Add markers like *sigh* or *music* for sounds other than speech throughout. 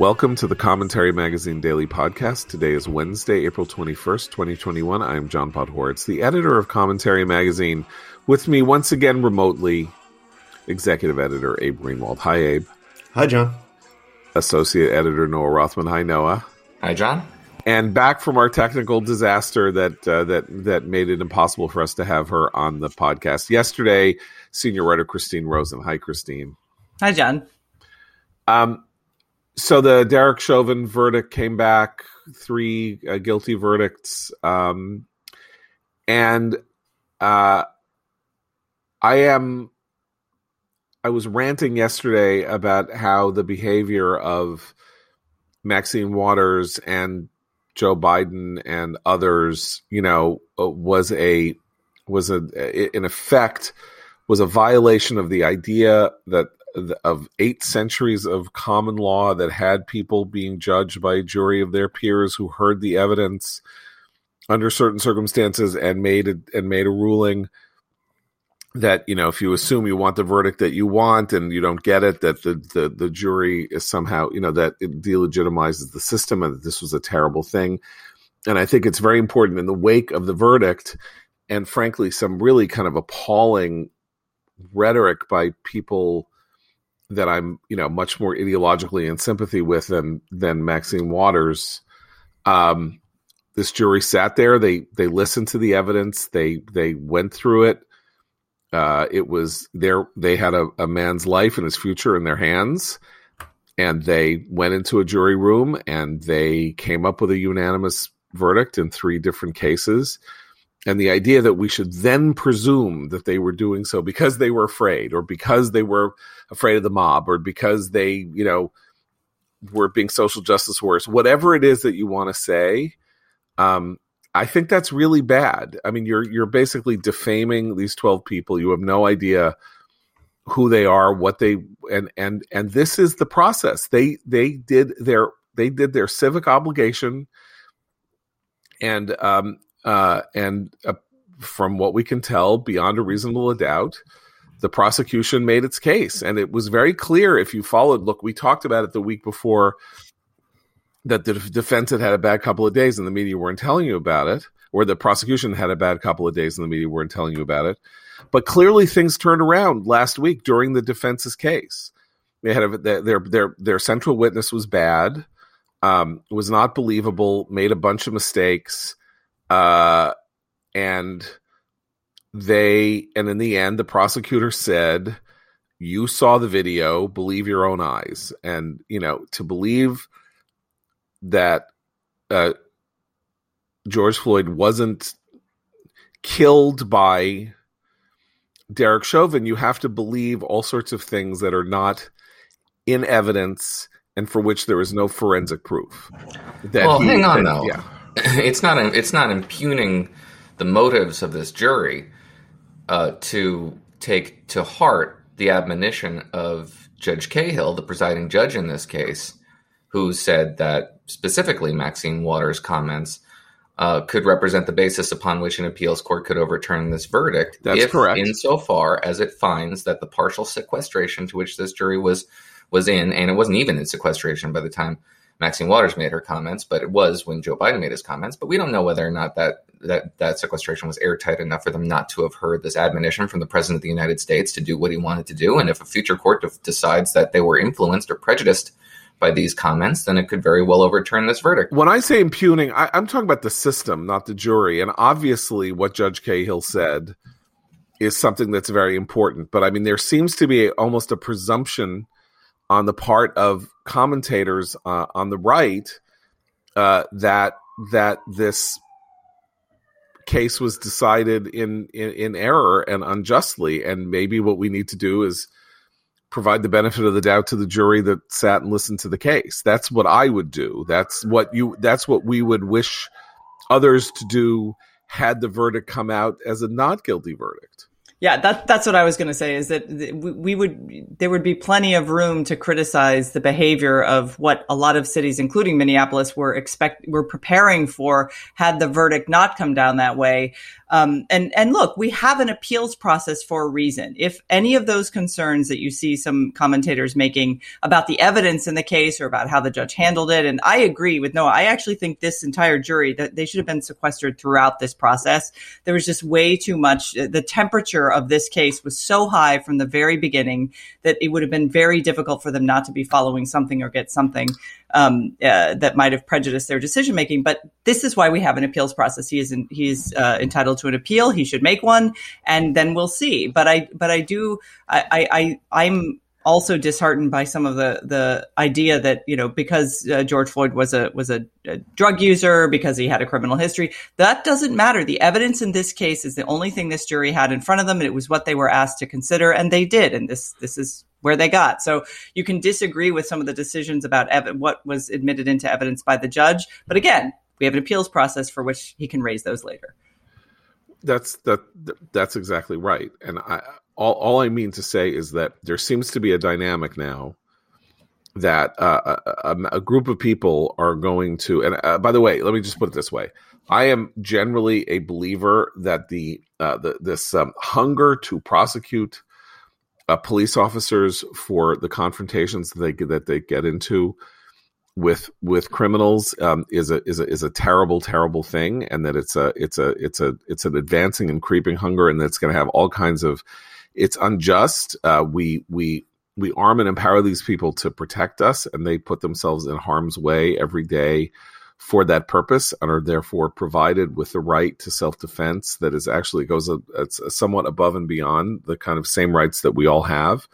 Welcome to the Commentary Magazine Daily Podcast. Today is Wednesday, April 21st, 2021. I am John Podhoretz, the editor of Commentary Magazine. With me once again remotely, executive editor Abe Greenwald. Hi, Abe. Hi, John. Associate editor Noah Rothman. Hi, Noah. Hi, John. And back from our technical disaster that uh, that that made it impossible for us to have her on the podcast yesterday, senior writer Christine Rosen. Hi, Christine. Hi, John. Um, so the Derek Chauvin verdict came back, three uh, guilty verdicts, um, and uh, I am. I was ranting yesterday about how the behavior of Maxine Waters and Joe Biden and others, you know, uh, was a was a in effect was a violation of the idea that of eight centuries of common law that had people being judged by a jury of their peers who heard the evidence under certain circumstances and made a, and made a ruling that you know if you assume you want the verdict that you want and you don't get it that the the, the jury is somehow you know that it delegitimizes the system and that this was a terrible thing. And i think it's very important in the wake of the verdict and frankly some really kind of appalling rhetoric by people that I'm, you know, much more ideologically in sympathy with than than Maxine Waters. Um, this jury sat there. They they listened to the evidence. They they went through it. Uh, it was there. They had a, a man's life and his future in their hands, and they went into a jury room and they came up with a unanimous verdict in three different cases and the idea that we should then presume that they were doing so because they were afraid or because they were afraid of the mob or because they you know were being social justice warriors whatever it is that you want to say um, i think that's really bad. I mean you're you're basically defaming these 12 people. You have no idea who they are what they and and and this is the process. They they did their they did their civic obligation and um uh, and uh, from what we can tell, beyond a reasonable doubt, the prosecution made its case. And it was very clear if you followed, look, we talked about it the week before that the defense had had a bad couple of days and the media weren't telling you about it, or the prosecution had a bad couple of days and the media weren't telling you about it. But clearly things turned around last week during the defense's case. They had a, their their their central witness was bad, um, was not believable, made a bunch of mistakes, uh, and they, and in the end, the prosecutor said, You saw the video, believe your own eyes. And, you know, to believe that uh, George Floyd wasn't killed by Derek Chauvin, you have to believe all sorts of things that are not in evidence and for which there is no forensic proof. That well, hang on, though. Yeah *laughs* it's not it's not impugning the motives of this jury uh, to take to heart the admonition of Judge Cahill, the presiding judge in this case, who said that specifically Maxine Waters' comments uh, could represent the basis upon which an appeals court could overturn this verdict. That's if, correct. Insofar as it finds that the partial sequestration to which this jury was was in, and it wasn't even in sequestration by the time Maxine Waters made her comments, but it was when Joe Biden made his comments. But we don't know whether or not that that that sequestration was airtight enough for them not to have heard this admonition from the president of the United States to do what he wanted to do. And if a future court decides that they were influenced or prejudiced by these comments, then it could very well overturn this verdict. When I say impugning, I, am talking about the system, not the jury. And obviously, what Judge Cahill said is something that's very important. But I mean, there seems to be almost a presumption on the part of commentators uh, on the right uh, that that this case was decided in, in, in error and unjustly, and maybe what we need to do is provide the benefit of the doubt to the jury that sat and listened to the case. That's what I would do. That's what you. That's what we would wish others to do had the verdict come out as a not guilty verdict. Yeah, that, that's what I was going to say is that we would, there would be plenty of room to criticize the behavior of what a lot of cities, including Minneapolis, were expect, were preparing for had the verdict not come down that way. Um, and and look, we have an appeals process for a reason. If any of those concerns that you see some commentators making about the evidence in the case or about how the judge handled it, and I agree with Noah. I actually think this entire jury that they should have been sequestered throughout this process. There was just way too much. The temperature of this case was so high from the very beginning that it would have been very difficult for them not to be following something or get something um, uh, that might have prejudiced their decision making. But this is why we have an appeals process. He is in, he's uh, entitled to an appeal. He should make one, and then we'll see. But I but I do I I, I am also disheartened by some of the the idea that you know because uh, George Floyd was a was a, a, drug user because he had a criminal history that doesn't matter. The evidence in this case is the only thing this jury had in front of them and it was what they were asked to consider and they did and this this is where they got. So you can disagree with some of the decisions about ev- what was admitted into evidence by the judge but again we have an appeals process for which he can raise those later that's that that's exactly right and i all, all I mean to say is that there seems to be a dynamic now that uh, a, a, group of people are going to. And uh, by the way, let me just put it this way: I am generally a believer that the, uh, the this um, hunger to prosecute uh, police officers for the confrontations that they that they get into with with criminals um, is a is a is a terrible terrible thing, and that it's a it's a it's a it's an advancing and creeping hunger, and that's going to have all kinds of it's unjust. Uh, we we we arm and empower these people to protect us, and they put themselves in harm's way every day for that purpose, and are therefore provided with the right to self defense that is actually goes a, a somewhat above and beyond the kind of same rights that we all have.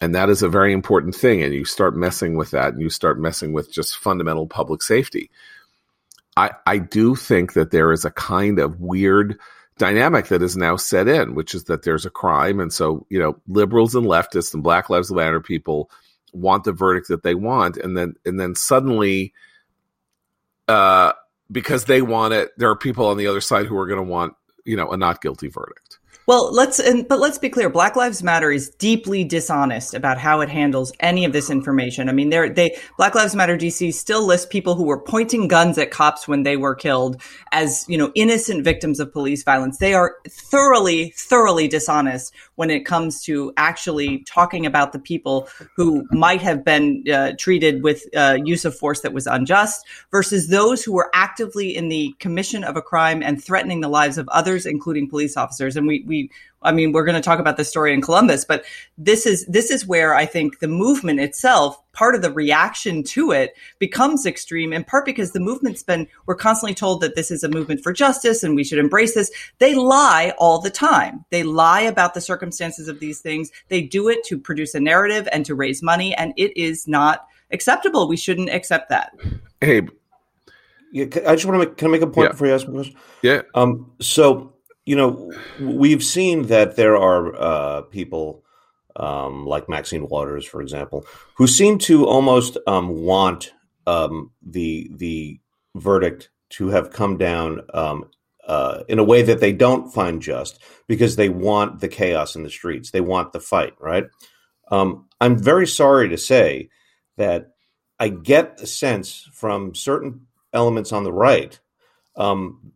And that is a very important thing. And you start messing with that, and you start messing with just fundamental public safety. I, I do think that there is a kind of weird dynamic that is now set in, which is that there's a crime. And so, you know, liberals and leftists and Black Lives Matter people want the verdict that they want. And then, and then suddenly, uh, because they want it, there are people on the other side who are going to want, you know, a not guilty verdict. Well, let's and but let's be clear. Black Lives Matter is deeply dishonest about how it handles any of this information. I mean, they they Black Lives Matter DC still lists people who were pointing guns at cops when they were killed as you know innocent victims of police violence. They are thoroughly, thoroughly dishonest when it comes to actually talking about the people who might have been uh, treated with uh, use of force that was unjust versus those who were actively in the commission of a crime and threatening the lives of others, including police officers. And we we I mean, we're going to talk about this story in Columbus, but this is this is where I think the movement itself, part of the reaction to it, becomes extreme. In part because the movement's been we're constantly told that this is a movement for justice and we should embrace this. They lie all the time. They lie about the circumstances of these things. They do it to produce a narrative and to raise money, and it is not acceptable. We shouldn't accept that. Hey, yeah, I just want to make, can I make a point yeah. before you ask a question? Yeah. Um. So you know, we've seen that there are uh, people um, like Maxine Waters, for example, who seem to almost um, want um, the the verdict to have come down um, uh, in a way that they don't find just because they want the chaos in the streets. They want the fight, right? Um, I'm very sorry to say that I get the sense from certain elements on the right um,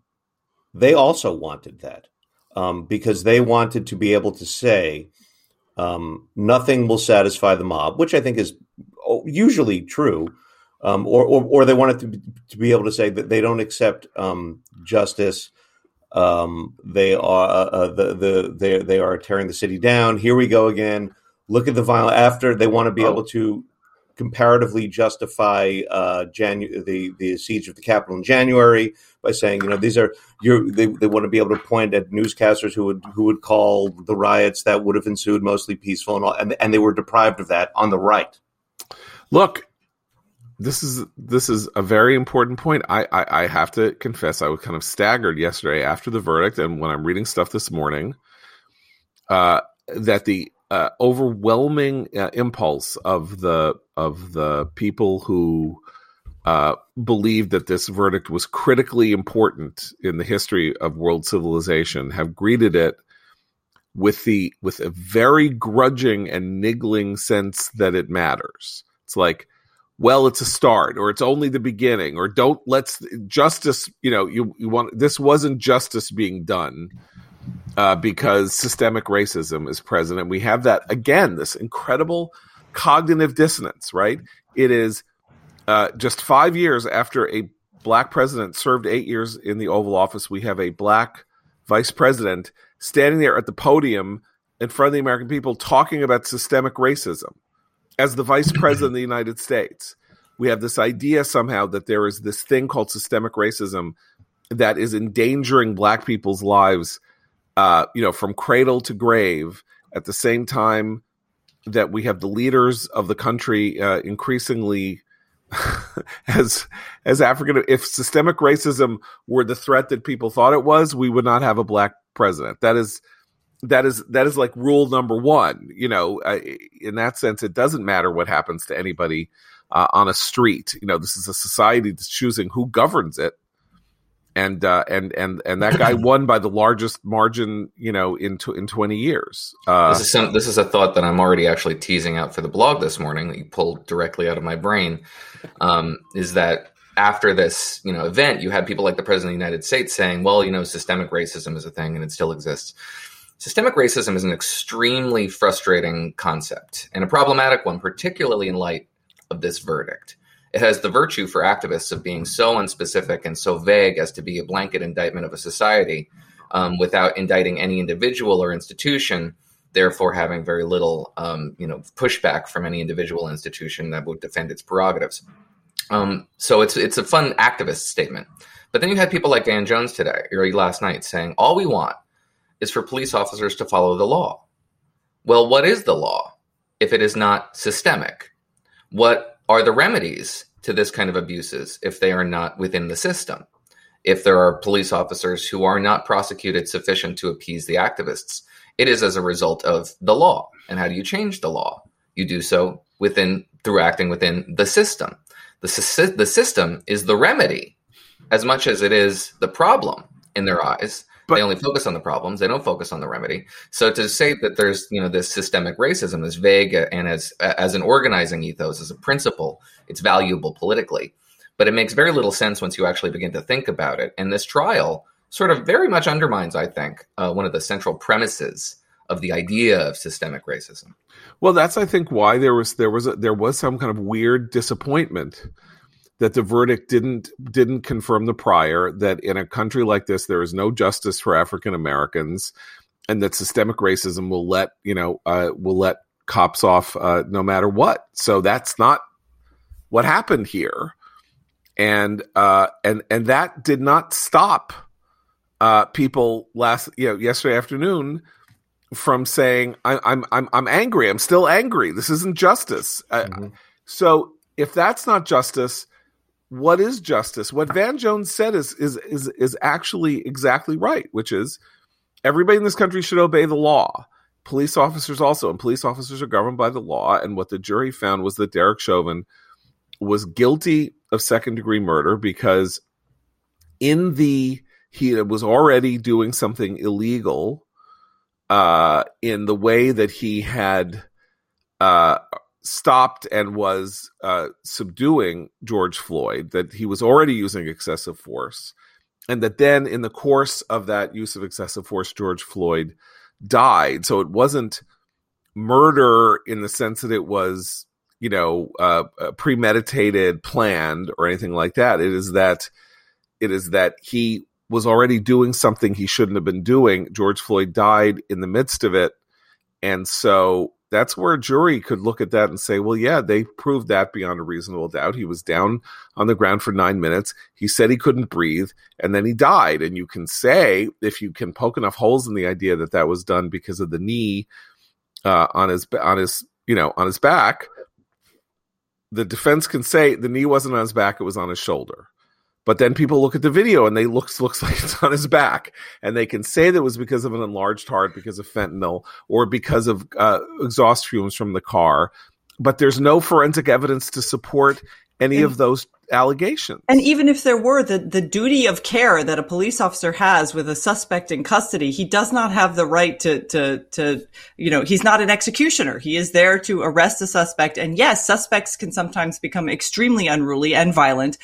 they also wanted that um, because they wanted to be able to say um, nothing will satisfy the mob, which I think is oh, usually true, um, or, or, or they wanted to be, to be able to say that they don't accept um, justice. Um, they are uh, uh, the the they they are tearing the city down. Here we go again. Look at the violence. After they want to be oh. able to comparatively justify uh, Janu- the the siege of the Capitol in January by saying, you know, these are you they, they want to be able to point at newscasters who would who would call the riots that would have ensued mostly peaceful and all, and, and they were deprived of that on the right. Look, this is this is a very important point. I, I, I have to confess, I was kind of staggered yesterday after the verdict, and when I'm reading stuff this morning, uh, that the uh, overwhelming uh, impulse of the of the people who uh, believed that this verdict was critically important in the history of world civilization have greeted it with the with a very grudging and niggling sense that it matters. It's like, well, it's a start, or it's only the beginning, or don't let's justice. You know, you you want this wasn't justice being done uh, because systemic racism is present, and we have that again. This incredible cognitive dissonance, right? It is uh, just five years after a black president served eight years in the Oval Office. We have a black vice president standing there at the podium in front of the American people talking about systemic racism as the vice president of the United States. We have this idea somehow that there is this thing called systemic racism that is endangering black people's lives, uh, you know, from cradle to grave. At the same time that we have the leaders of the country uh, increasingly *laughs* as as African, if systemic racism were the threat that people thought it was, we would not have a black president. That is that is that is like rule number one. You know, uh, in that sense, it doesn't matter what happens to anybody uh, on a street. You know, this is a society that's choosing who governs it, and uh, and and and that guy *clears throat* won by the largest margin, you know, in tw- in twenty years. Uh, this is some, this is a thought that I'm already actually teasing out for the blog this morning that you pulled directly out of my brain. Um, is that after this, you know, event, you had people like the president of the United States saying, "Well, you know, systemic racism is a thing and it still exists." Systemic racism is an extremely frustrating concept and a problematic one, particularly in light of this verdict. It has the virtue for activists of being so unspecific and so vague as to be a blanket indictment of a society um, without indicting any individual or institution, therefore having very little, um, you know, pushback from any individual institution that would defend its prerogatives. Um, so it's it's a fun activist statement. But then you had people like Van Jones today or last night saying all we want is for police officers to follow the law. Well, what is the law if it is not systemic? What are the remedies to this kind of abuses if they are not within the system? If there are police officers who are not prosecuted sufficient to appease the activists, it is as a result of the law. And how do you change the law? You do so within through acting within the system. The, the system is the remedy as much as it is the problem in their eyes. But, they only focus on the problems; they don't focus on the remedy. So to say that there's you know this systemic racism, is vague and as as an organizing ethos, as a principle, it's valuable politically, but it makes very little sense once you actually begin to think about it. And this trial sort of very much undermines, I think, uh, one of the central premises of the idea of systemic racism. Well, that's I think why there was there was a, there was some kind of weird disappointment that the verdict didn't didn't confirm the prior that in a country like this there is no justice for African Americans, and that systemic racism will let you know uh, will let cops off uh, no matter what. So that's not what happened here, and uh, and and that did not stop uh, people last you know yesterday afternoon from saying I, I'm I'm I'm angry. I'm still angry. This isn't justice. Uh, mm-hmm. so if that's not justice, what is justice? What Van Jones said is is is is actually exactly right, which is everybody in this country should obey the law. Police officers also, and police officers are governed by the law. And what the jury found was that Derek Chauvin was guilty of second degree murder because in the he was already doing something illegal uh, in the way that he had uh, stopped and was uh, subduing George Floyd, that he was already using excessive force, and that then in the course of that use of excessive force, George Floyd died. So it wasn't murder in the sense that it was, you know, uh, premeditated, planned, or anything like that. It is that it is that he was already doing something he shouldn't have been doing. George Floyd died in the midst of it. And so that's where a jury could look at that and say, well, yeah, they proved that beyond a reasonable doubt. He was down on the ground for nine minutes. He said he couldn't breathe, and then he died. And you can say, if you can poke enough holes in the idea that that was done because of the knee uh, on his on his you know on his back, the defense can say the knee wasn't on his back; it was on his shoulder. But then people look at the video and they looks looks *laughs* like it's on his back, and they can say that it was because of an enlarged heart, because of fentanyl, or because of uh, exhaust fumes from the car. But there's no forensic evidence to support any and, of those allegations. And even if there were the, the duty of care that a police officer has with a suspect in custody, he does not have the right to, to, to, you know, he's not an executioner. He is there to arrest a suspect. And yes, suspects can sometimes become extremely unruly and violent.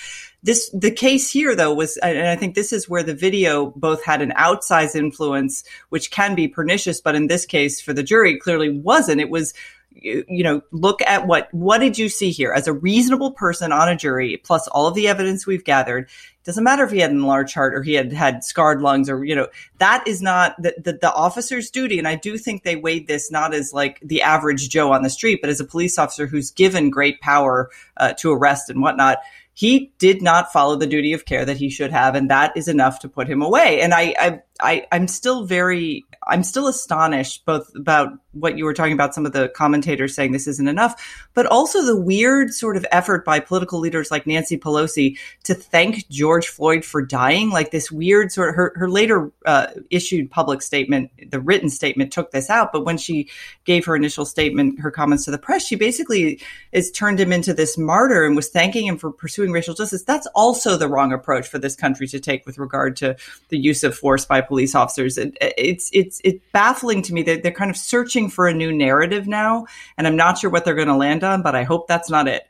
This, the case here though was, and I think this is where the video both had an outsized influence, which can be pernicious, but in this case for the jury clearly wasn't. It was you know, look at what, what did you see here as a reasonable person on a jury, plus all of the evidence we've gathered. Doesn't matter if he had an enlarged heart or he had had scarred lungs or, you know, that is not the, the, the officer's duty. And I do think they weighed this not as like the average Joe on the street, but as a police officer who's given great power uh, to arrest and whatnot he did not follow the duty of care that he should have, and that is enough to put him away. And I, I, I I'm still very I'm still astonished both about what you were talking about, some of the commentators saying this isn't enough, but also the weird sort of effort by political leaders like Nancy Pelosi to thank George Floyd for dying. Like this weird sort of her, her later uh, issued public statement, the written statement took this out, but when she gave her initial statement, her comments to the press, she basically is turned him into this martyr and was thanking him for pursuing racial justice. That's also the wrong approach for this country to take with regard to the use of force by police officers. It, it's it's it's it's baffling to me that they're kind of searching for a new narrative now, and I'm not sure what they're going to land on, but I hope that's not it.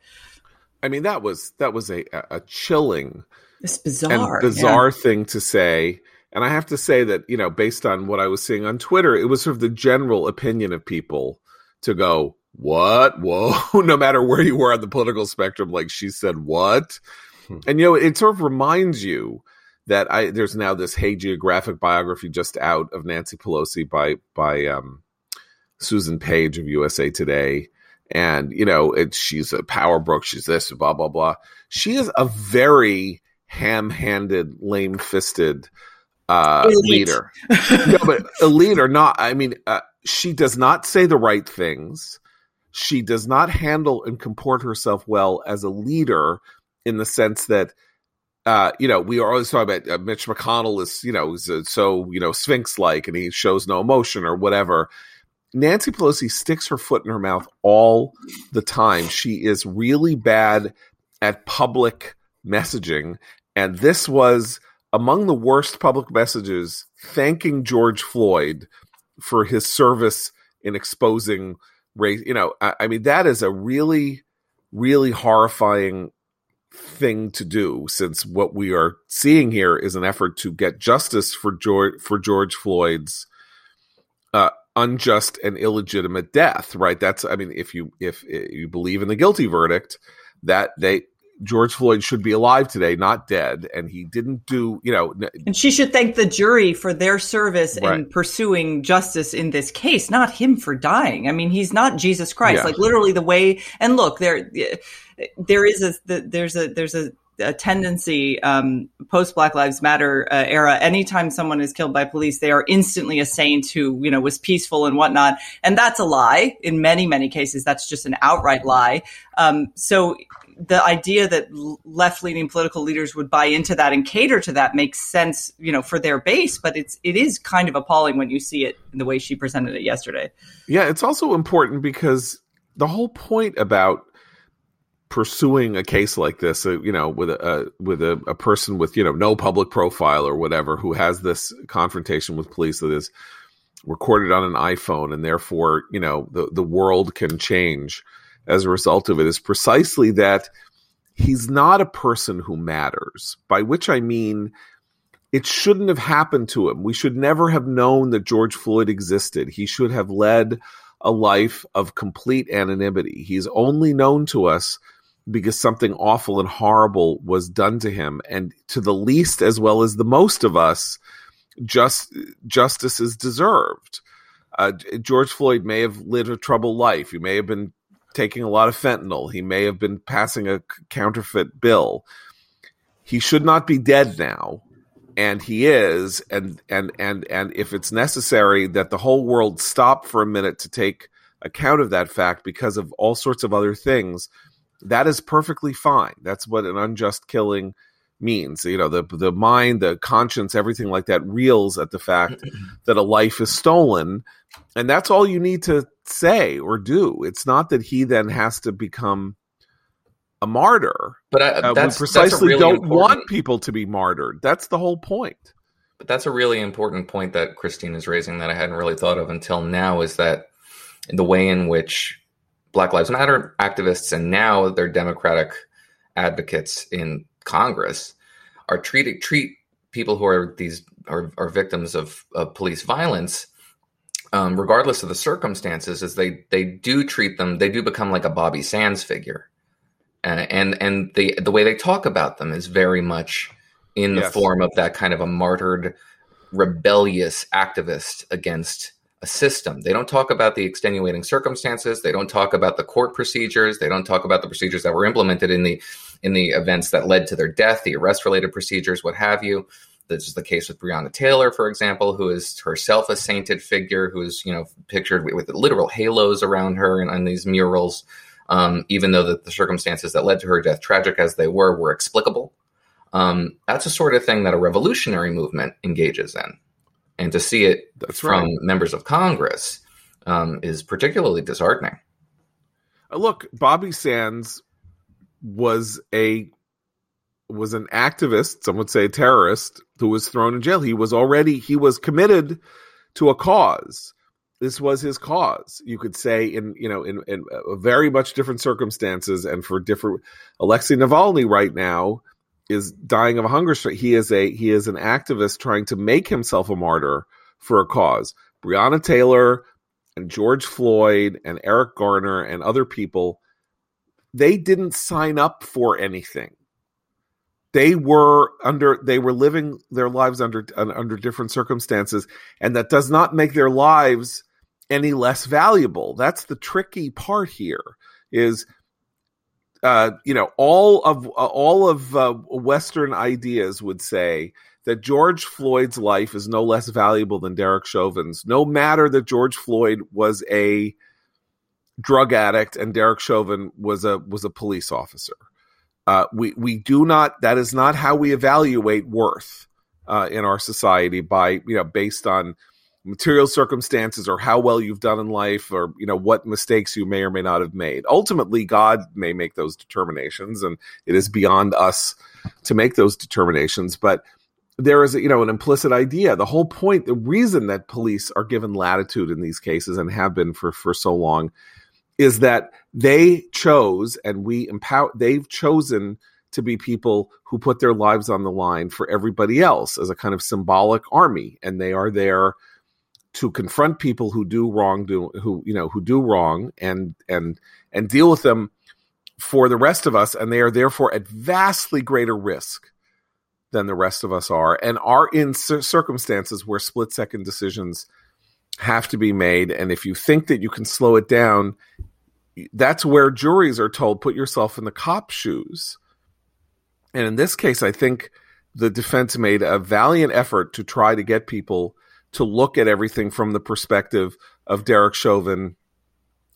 I mean, that was that was a a chilling, this bizarre, bizarre yeah. thing to say. And I have to say that you know, based on what I was seeing on Twitter, it was sort of the general opinion of people to go, "What? Whoa!" *laughs* no matter where you were on the political spectrum, like she said, "What?" Hmm. And you know, it sort of reminds you that I there's now this hagiographic biography just out of Nancy Pelosi by by um, Susan Page of USA Today, and you know it, she's a power brook, she's this, blah blah blah. She is a very ham-handed, lame-fisted uh, leader. *laughs* no, but a leader, not. I mean, uh, she does not say the right things. She does not handle and comport herself well as a leader in the sense that uh, you know, we are always talking about uh, Mitch McConnell is, you know, is, uh, so, you know, Sphinx like and he shows no emotion or whatever. Nancy Pelosi sticks her foot in her mouth all the time. She is really bad at public messaging. And this was among the worst public messages thanking George Floyd for his service in exposing race. You know, I, I mean, that is a really, really horrifying thing to do since what we are seeing here is an effort to get justice for George for George Floyd's uh, unjust and illegitimate death. Right? That's I mean, if you if, if you believe in the guilty verdict, that they George Floyd should be alive today, not dead, and he didn't do, you know. And she should thank the jury for their service right. in pursuing justice in this case, not him for dying. I mean, he's not Jesus Christ. Yeah. Like literally, the way. And look, there, there is a there's a there's a a tendency um, post Black Lives Matter uh, era. Anytime someone is killed by police, they are instantly a saint who you know was peaceful and whatnot, and that's a lie. In many many cases, that's just an outright lie. Um, so the idea that left leaning political leaders would buy into that and cater to that makes sense, you know, for their base. But it's it is kind of appalling when you see it in the way she presented it yesterday. Yeah, it's also important because the whole point about pursuing a case like this, uh, you know, with a uh, with a, a, person with you know no public profile or whatever who has this confrontation with police that is recorded on an iPhone, and therefore you know the the world can change as a result of it, is precisely that he's not a person who matters. By which I mean. It shouldn't have happened to him. We should never have known that George Floyd existed. He should have led a life of complete anonymity. He's only known to us because something awful and horrible was done to him. And to the least as well as the most of us, just justice is deserved. Uh, George Floyd may have lived a troubled life. He may have been taking a lot of fentanyl. He may have been passing a counterfeit bill. He should not be dead now, and he is. And and and and if it's necessary that the whole world stop for a minute to take account of that fact because of all sorts of other things, that is perfectly fine. That's what an unjust killing means. You know, the the mind, the conscience, everything like that reels at the fact *clears throat* that a life is stolen, and that's all you need to say or do. It's not that he then has to become a martyr. But I, Uh, we precisely really don't important- want people to be martyred. That's the whole point. But that's a really important point that Christine is raising that I hadn't really thought of until now is that the way in which Black Lives Matter activists and now their Democratic advocates in Congress are treating treat people who are these are, are victims of, of police violence, um, regardless of the circumstances, is they they do treat them they do become like a Bobby Sands figure, uh, and and the the way they talk about them is very much in the Yes. form of that kind of a martyred, rebellious activist against a system. They don't talk about the extenuating circumstances. They don't talk about the court procedures. They don't talk about the procedures that were implemented in the in the events that led to their death, the arrest related procedures, what have you. This is the case with Breonna Taylor, for example, who is herself a sainted figure, who is you know pictured with, with literal halos around her and on these murals. Um, even though the, the circumstances that led to her death, tragic as they were, were explicable. Um, that's the sort of thing that a revolutionary movement engages in, and to see it That's from right. members of Congress um, is particularly disheartening. Uh, Look, Bobby Sands was a was an activist, some would say a terrorist, who was thrown in jail. He was already he was committed to a cause. This was his cause. You could say in you know in, in uh, very much different circumstances and for different. Alexei Navalny right now is dying of a hunger strike. He is a he is an activist trying to make himself a martyr for a cause. Breonna Taylor and George Floyd and Eric Garner and other people, they didn't sign up for anything. They were under they were living their lives under under different circumstances and that does not make their lives any less valuable. That's the tricky part here is uh, you know all of uh, all of uh, western ideas would say that George Floyd's life is no less valuable than Derek Chauvin's, no matter that George Floyd was a drug addict and Derek Chauvin was a was a police officer. Uh, we we do not that is not how we evaluate worth uh, in our society by you know based on material circumstances or how well you've done in life or you know what mistakes you may or may not have made. Ultimately, God may make those determinations, and it is beyond us to make those determinations. But there is you know an implicit idea. The whole point, the reason that police are given latitude in these cases and have been for for so long, is that they chose and we empower. They've chosen to be people who put their lives on the line for everybody else as a kind of symbolic army, and they are there to confront people who do wrong do who you know who do wrong and and and deal with them for the rest of us and they are therefore at vastly greater risk than the rest of us are and are in cir- circumstances where split second decisions have to be made and if you think that you can slow it down that's where juries are told put yourself in the cop shoes. And in this case i think the defense made a valiant effort to try to get people to look at everything from the perspective of Derek Chauvin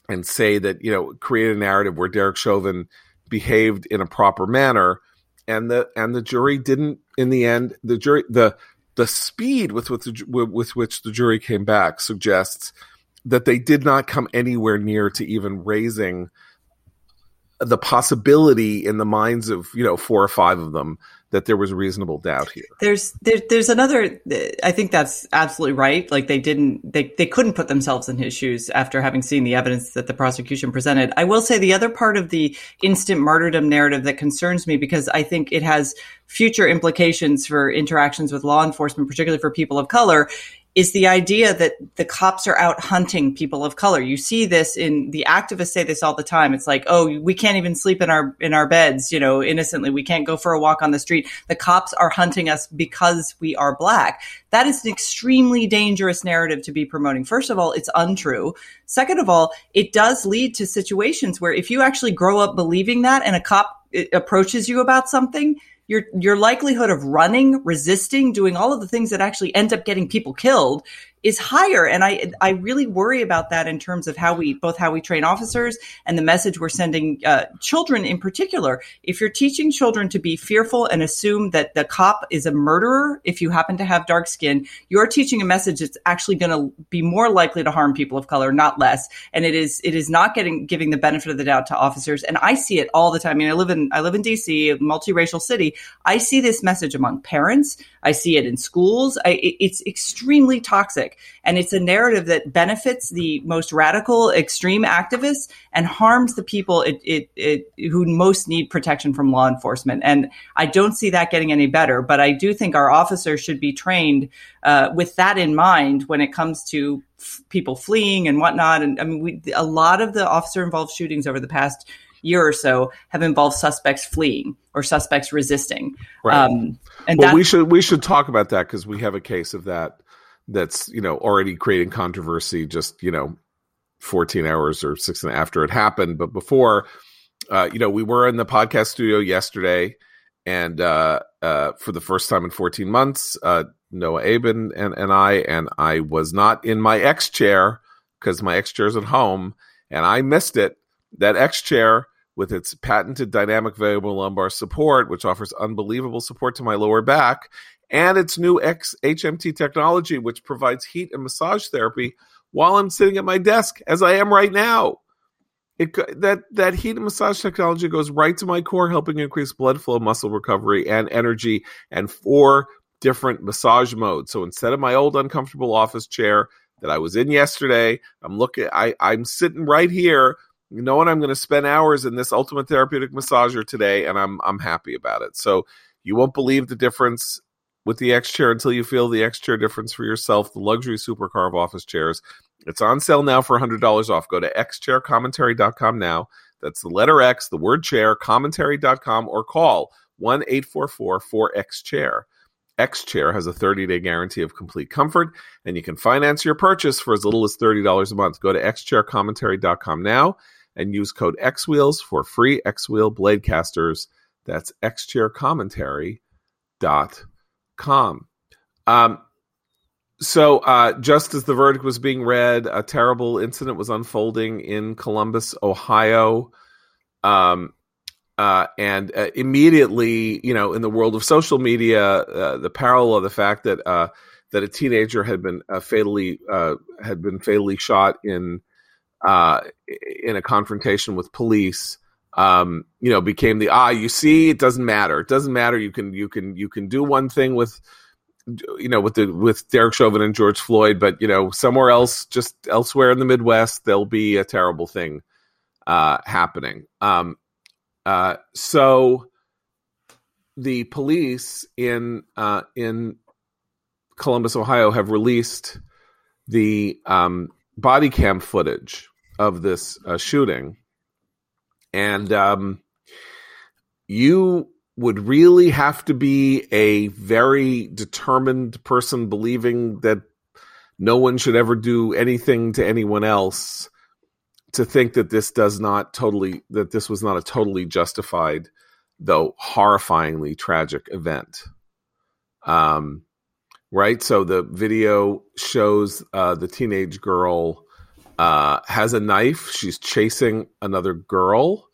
and say that, you know, create a narrative where Derek Chauvin behaved in a proper manner. And the and the jury didn't in the end the jury the the speed with with, the, with which the jury came back suggests that they did not come anywhere near to even raising the possibility in the minds of you know four or five of them that there was reasonable doubt here. There's there, there's another. I think that's absolutely right. Like they didn't they they couldn't put themselves in his shoes after having seen the evidence that the prosecution presented. I will say the other part of the instant martyrdom narrative that concerns me because I think it has future implications for interactions with law enforcement, particularly for people of color, is the idea that the cops are out hunting people of color. You see this in the activists say this all the time. It's like, oh, we can't even sleep in our in our beds, you know, innocently. We can't go for a walk on the street. The cops are hunting us because we are black. That is an extremely dangerous narrative to be promoting. First of all, it's untrue. Second of all, it does lead to situations where if you actually grow up believing that and a cop uh, approaches you about something, your your likelihood of running, resisting, doing all of the things that actually end up getting people killed is higher. And I, I really worry about that in terms of how we, both how we train officers and the message we're sending uh, children in particular. If you're teaching children to be fearful and assume that the cop is a murderer, if you happen to have dark skin, you're teaching a message that's actually going to be more likely to harm people of color, not less. And it is, it is not getting, giving the benefit of the doubt to officers. And I see it all the time. I mean, I live in, I live in DC, a multiracial city. I see this message among parents. I see it in schools. I, it's extremely toxic. And it's a narrative that benefits the most radical, extreme activists and harms the people it, it, it, who most need protection from law enforcement. And I don't see that getting any better. But I do think our officers should be trained uh, with that in mind when it comes to f- people fleeing and whatnot. And I mean, we, a lot of the officer involved shootings over the past year or so have involved suspects fleeing or suspects resisting. Right. Um, and well, we should we should talk about that because we have a case of that that's you know already creating controversy. Just you know, fourteen hours or six and after it happened, but before, uh, you know, we were in the podcast studio yesterday, and uh, uh, for the first time in fourteen months, uh, Noah Abin and and I, and I was not in my X chair because my X chair is at home, and I missed it. That X chair with its patented dynamic variable lumbar support, which offers unbelievable support to my lower back, and its new X HMT technology, which provides heat and massage therapy while I'm sitting at my desk, as I am right now. It, that that heat and massage technology goes right to my core, helping increase blood flow, muscle recovery, and energy, and four different massage modes. So instead of my old uncomfortable office chair that I was in yesterday, I'm looking. I I'm sitting right here knowing I'm going to spend hours in this ultimate therapeutic massager today, and I'm I'm happy about it. So you won't believe the difference with the X chair until you feel the X chair difference for yourself. The luxury supercar of office chairs. It's on sale now for $100 off. Go to xchaircommentary.com now. That's the letter X, the word chair, commentary.com, or call 1 844 4X chair. X Chair has a 30 day guarantee of complete comfort, and you can finance your purchase for as little as $30 a month. Go to xchaircommentary.com now and use code XWheels for free X Wheel blade casters. That's xchaircommentary.com. Um, so, uh, just as the verdict was being read, a terrible incident was unfolding in Columbus, Ohio. Um, uh, and uh, immediately, you know, in the world of social media, uh, the parallel of the fact that uh, that a teenager had been uh, fatally uh, had been fatally shot in uh, in a confrontation with police, um, you know, became the ah. You see, it doesn't matter. It doesn't matter. You can you can you can do one thing with you know with the with Derek Chauvin and George Floyd, but you know somewhere else, just elsewhere in the Midwest, there'll be a terrible thing uh, happening. Um, uh, so the police in uh, in Columbus, Ohio, have released the um, body cam footage of this uh, shooting, and um, you would really have to be a very determined person believing that no one should ever do anything to anyone else to think that this does not totally that this was not a totally justified though horrifyingly tragic event. Um right? So the video shows uh the teenage girl uh, has a knife. She's chasing another girl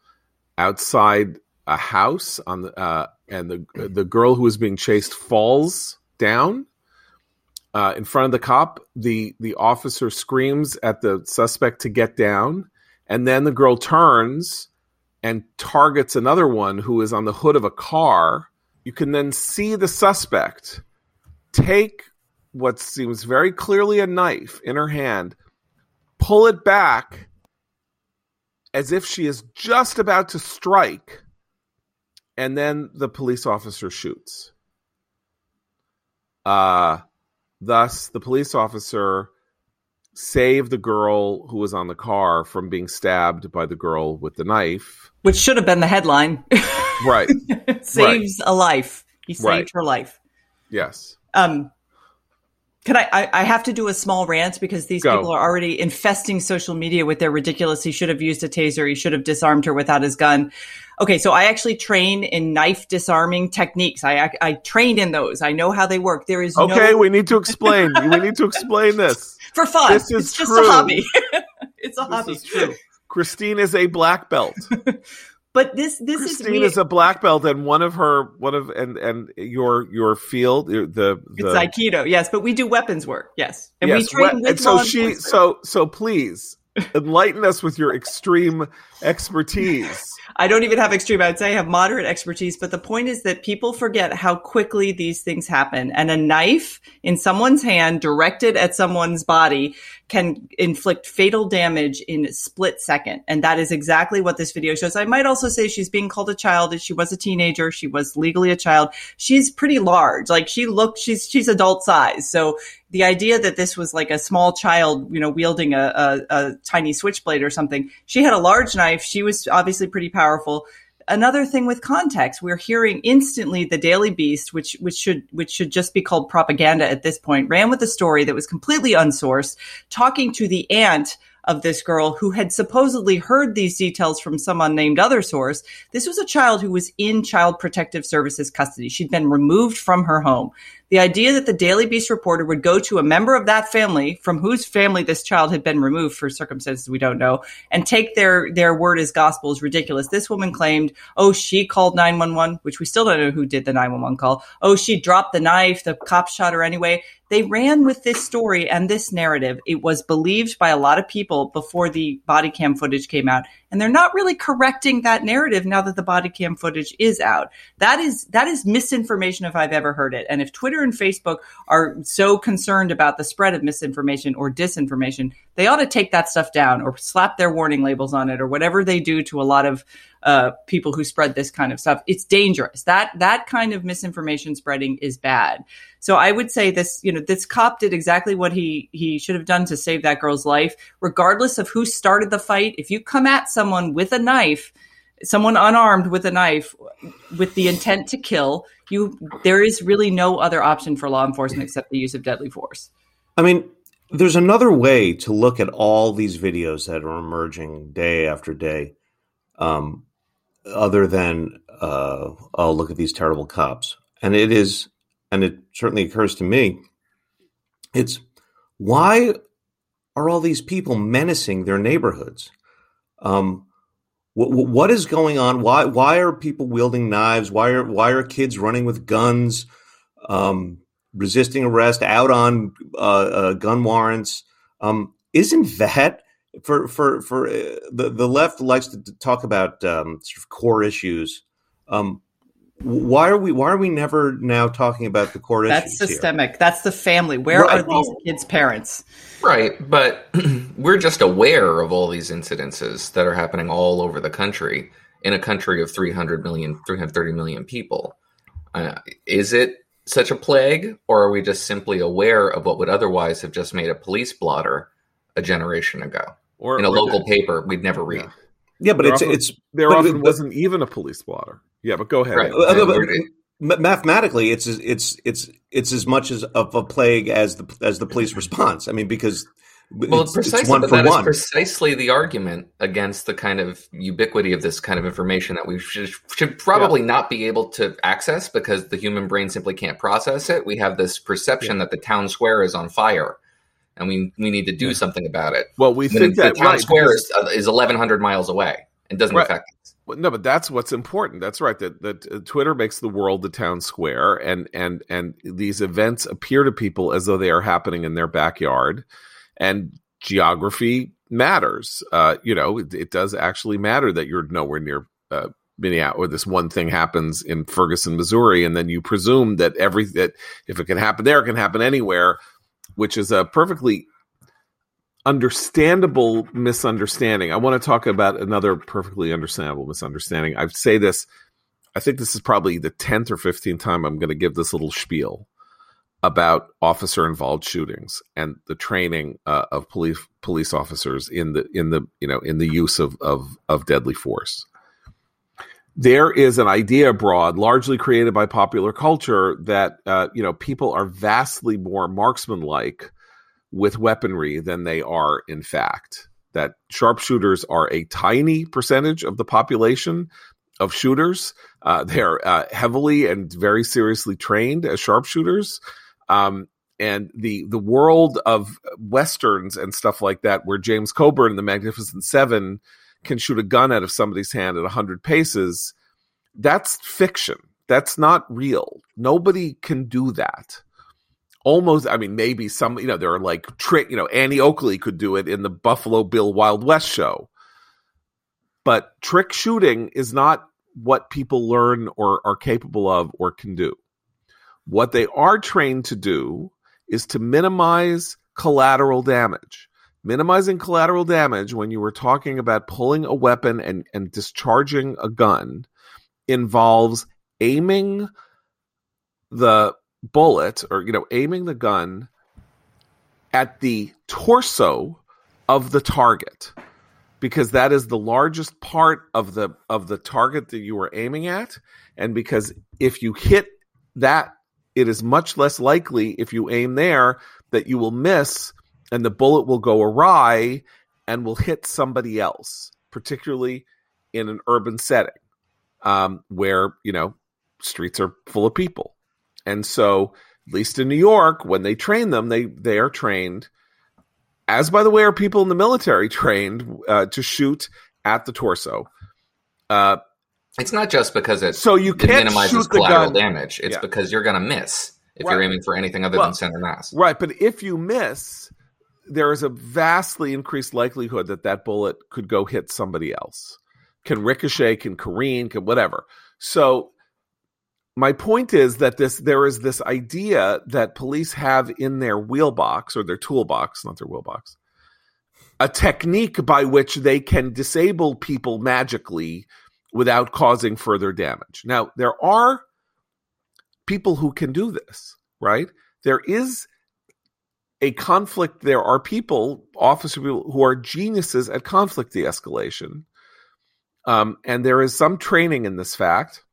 outside a house on the uh, and the the girl who is being chased falls down uh, in front of the cop. the The officer screams at the suspect to get down, and then the girl turns and targets another one who is on the hood of a car. You can then see the suspect take what seems very clearly a knife in her hand pull it back as if she is just about to strike, and then the police officer shoots. Uh, thus, the police officer saved the girl who was on the car from being stabbed by the girl with the knife. Which should have been the headline. Right. *laughs* Saves right. a life. He saved right. her life. Yes. Um, Can I, I? I have to do a small rant because these Go. people are already infesting social media with their ridiculous. He should have used a taser. He should have disarmed her without his gun. Okay, so I actually train in knife disarming techniques. I I, I trained in those. I know how they work. There is Okay, no we need to explain. *laughs* we need to explain this. for fun. this is it's just a hobby. *laughs* it's a This hobby. is true. Christine is a black belt. *laughs* But this this Christine is, is a black belt, and one of her one of and and your your field the the it's aikido. Yes, but we do weapons work. Yes, and we train what- with and so she so so please enlighten us with your extreme expertise. *laughs* I don't even have extreme. I'd say I have moderate expertise, but the point is that people forget how quickly these things happen. And a knife in someone's hand directed at someone's body can inflict fatal damage in a split second. And that is exactly what this video shows. I might also say she's being called a child. She was a teenager. She was legally a child. She's pretty large. Like she looked, she's, she's adult size. So the idea that this was like a small child, you know, wielding a, a, a tiny switchblade or something, she had a large knife. She was obviously pretty powerful. Another thing with context, we're hearing instantly the Daily Beast, which which should which should just be called propaganda at this point, ran with a story that was completely unsourced, talking to the aunt of this girl who had supposedly heard these details from some unnamed other source. This was a child who was in Child Protective Services custody. She'd been removed from her home. The idea that the Daily Beast reporter would go to a member of that family from whose family this child had been removed for circumstances we don't know and take their, their word as gospel is ridiculous. This woman claimed, oh, she called 911, which we still don't know who did the 911 call. Oh, she dropped the knife. The cops shot her anyway. They ran with this story and this narrative. It was believed by a lot of people before the body cam footage came out. And they're not really correcting that narrative now that the body cam footage is out. That is, that is misinformation if I've ever heard it. And if Twitter and Facebook are so concerned about the spread of misinformation or disinformation, they ought to take that stuff down or slap their warning labels on it or whatever they do to a lot of uh, people who spread this kind of stuff. It's dangerous. That that kind of misinformation spreading is bad. So I would say this, you know, this cop did exactly what he he should have done to save that girl's life, regardless of who started the fight. If you come at someone with a knife, someone unarmed with a knife with the intent to kill, you there is really no other option for law enforcement except the use of deadly force. I mean, there's another way to look at all these videos that are emerging day after day, um, other than uh, oh, look at these terrible cops. And it is, and it certainly occurs to me, it's why are all these people menacing their neighborhoods? Um, wh- wh- what is going on? Why why are people wielding knives? Why are why are kids running with guns? Um, resisting arrest, out on uh, uh, gun warrants. Um, isn't that for for for uh, the the left likes to talk about um, sort of core issues? Um, why are we why are we never now talking about the core That's issues here? systemic. That's the family. Where Right. are these kids' parents? Right, but *clears throat* we're just aware of all these incidences that are happening all over the country in a country of 300 million, 330 million people. Uh, is it such a plague, or are we just simply aware of what would otherwise have just made a police blotter a generation ago Or in a local the- paper we'd never read? Yeah. Yeah, but They're it's often- it's There but- often but- wasn't even a police blotter. Yeah, but go ahead. Right. Andy. But- mathematically it's it's it's it's as much as of a plague as the as the police response. I mean, because Well, it's, precisely, it's one but for that is one. precisely the argument against the kind of ubiquity of this kind of information that we should, should probably not be able to access because the human brain simply can't process it. We have this perception that the town square is on fire, and we we need to do something about it. well, we When think the that town right, square is, uh, is eleven hundred miles away and doesn't Right. affect us. Well, no, but that's what's important. That's right. That that uh, Twitter makes the world the town square, and and and these events appear to people as though they are happening in their backyard, and geography matters. Uh, you know, it, it does actually matter that you're nowhere near uh, Minneapolis. Or this one thing happens in Ferguson, Missouri, and then you presume that every that if it can happen there, it can happen anywhere, which is a perfectly understandable misunderstanding. I want to talk about another perfectly understandable misunderstanding. I say this, I think this is probably the 10th or 15th time I'm going to give this little spiel about officer involved shootings and the training uh, of police police officers in the in the you know in the use of of of deadly force. there is an idea abroad, largely created by popular culture, that uh, you know people are vastly more marksman-like with weaponry than they are in fact. That sharpshooters are a tiny percentage of the population of shooters. Uh, they're uh, heavily and very seriously trained as sharpshooters. Um, and the the world of westerns and stuff like that, where James Coburn in the Magnificent Seven can shoot a gun out of somebody's hand at 100 paces, that's fiction. That's not real. Nobody can do that. Almost, I mean, maybe some, you know, there are like trick, you know, Annie Oakley could do it in the Buffalo Bill Wild West show. But trick shooting is not what people learn or are capable of or can do. What they are trained to do is to minimize collateral damage. Minimizing collateral damage when you were talking about pulling a weapon and, and discharging a gun involves aiming the bullet or you know aiming the gun at the torso of the target because that is the largest part of the of the target that you were aiming at. And because if you hit that it is much less likely if you aim there that you will miss and the bullet will go awry and will hit somebody else, particularly in an urban setting um, where you know streets are full of people. And so, at least in New York, when they train them, they they are trained, as by the way, are people in the military *laughs* trained uh, to shoot at the torso. Uh, it's not just because it so you can't minimizes collateral damage. It's yeah. because you're going to miss if right. you're aiming for anything other well, than center mass. Right, but if you miss, there is a vastly increased likelihood that that bullet could go hit somebody else, can ricochet, can careen, can whatever. So my point is that this there is this idea that police have in their wheelbox or their toolbox, not their wheelbox, a technique by which they can disable people magically without causing further damage. Now, there are people who can do this, right? There is a conflict, there are people, officer people, who are geniuses at conflict de escalation. Um, and there is some training in this fact.